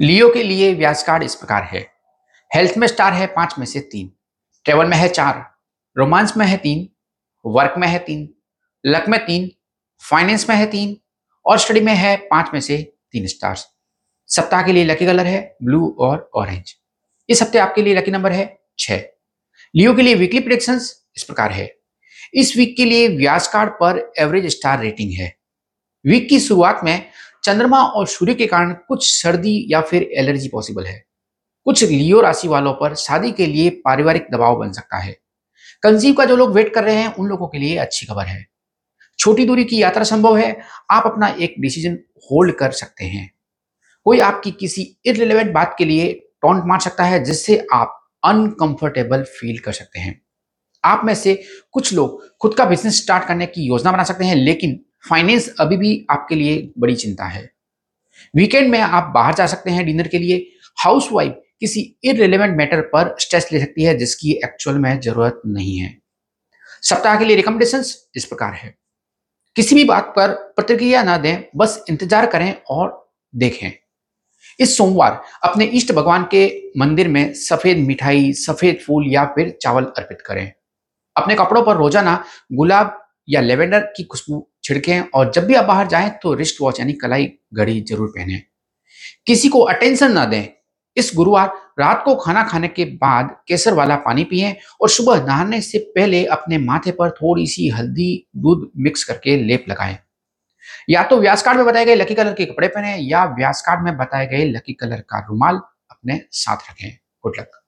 लियो के लिए व्यास कार्ड इस प्रकार है। हेल्थ में स्टार है पाँच में से तीन। ट्रेवल में है चार। रोमांस में है तीन। वर्क में है तीन। लक में तीन। फाइनेंस में है तीन। और स्टडी में है पाँच में से तीन स्टार्स। सप्ताह के लिए लकी कलर है, ब्लू और ऑरेंज। इस हफ़्ते आपके लिए लकी नंबर है छह। लियो के लिए वीकली प्रिडिक्शन इस प्रकार है। इस वीक के लिए व्यास कार्ड पर एवरेज स्टार रेटिंग है। वीक की शुरुआत में चंद्रमा और सूर्य के कारण कुछ सर्दी या फिर एलर्जी पॉसिबल है। कुछ लियो राशि वालों पर शादी के लिए पारिवारिक दबाव बन सकता है। कंजीव का जो लोग वेट कर रहे हैं, उन लोगों के लिए अच्छी खबर है। छोटी दूरी की यात्रा संभव है, आप अपना एक डिसीज़न होल्ड कर सकते हैं। कोई आपकी किसी इरेलीवेंट बात के लिए टॉन्ट मार सकता है, जिससे आप अनकंफर्टेबल फील कर सकते हैं। आप में से कुछ लोग खुद का बिज़नेस स्टार्ट करने की योजना बना सकते हैं, लेकिन फाइनेंस अभी भी आपके लिए बड़ी चिंता है। वीकेंड में आप बाहर जा सकते हैं डिनर के लिए। हाउस वाइफ किसी इरेलीवेंट मैटर पर स्ट्रेस ले सकती है, जिसकी एक्चुअल में ज़रूरत नहीं है। सप्ताह के लिए रिकमेंडेशन इस प्रकार है। किसी भी बात पर प्रतिक्रिया ना दें, बस इंतज़ार करें और देखें। इस सोमवार अपने इष्ट भगवान के मंदिर में सफ़ेद मिठाई, सफ़ेद फूल या फिर चावल अर्पित करें। अपने कपड़ों पर रोज़ाना गुलाब या लेवेंडर की खुशबू छिड़कें और जब भी आप बाहर जाएँ तो रिस्ट वॉच यानी कलाई घड़ी ज़रूर पहने। किसी को अटेंशन ना दें। इस गुरुवार रात को खाना खाने के बाद केसर वाला पानी पिए और सुबह नहाने से पहले अपने माथे पर थोड़ी सी हल्दी दूध मिक्स करके लेप लगाएँ। या तो व्यास कार्ड में बताए गए लकी कलर के कपड़े पहने या व्यास कार्ड में बताए गए लकी कलर का रुमाल अपने साथ रखें। Good luck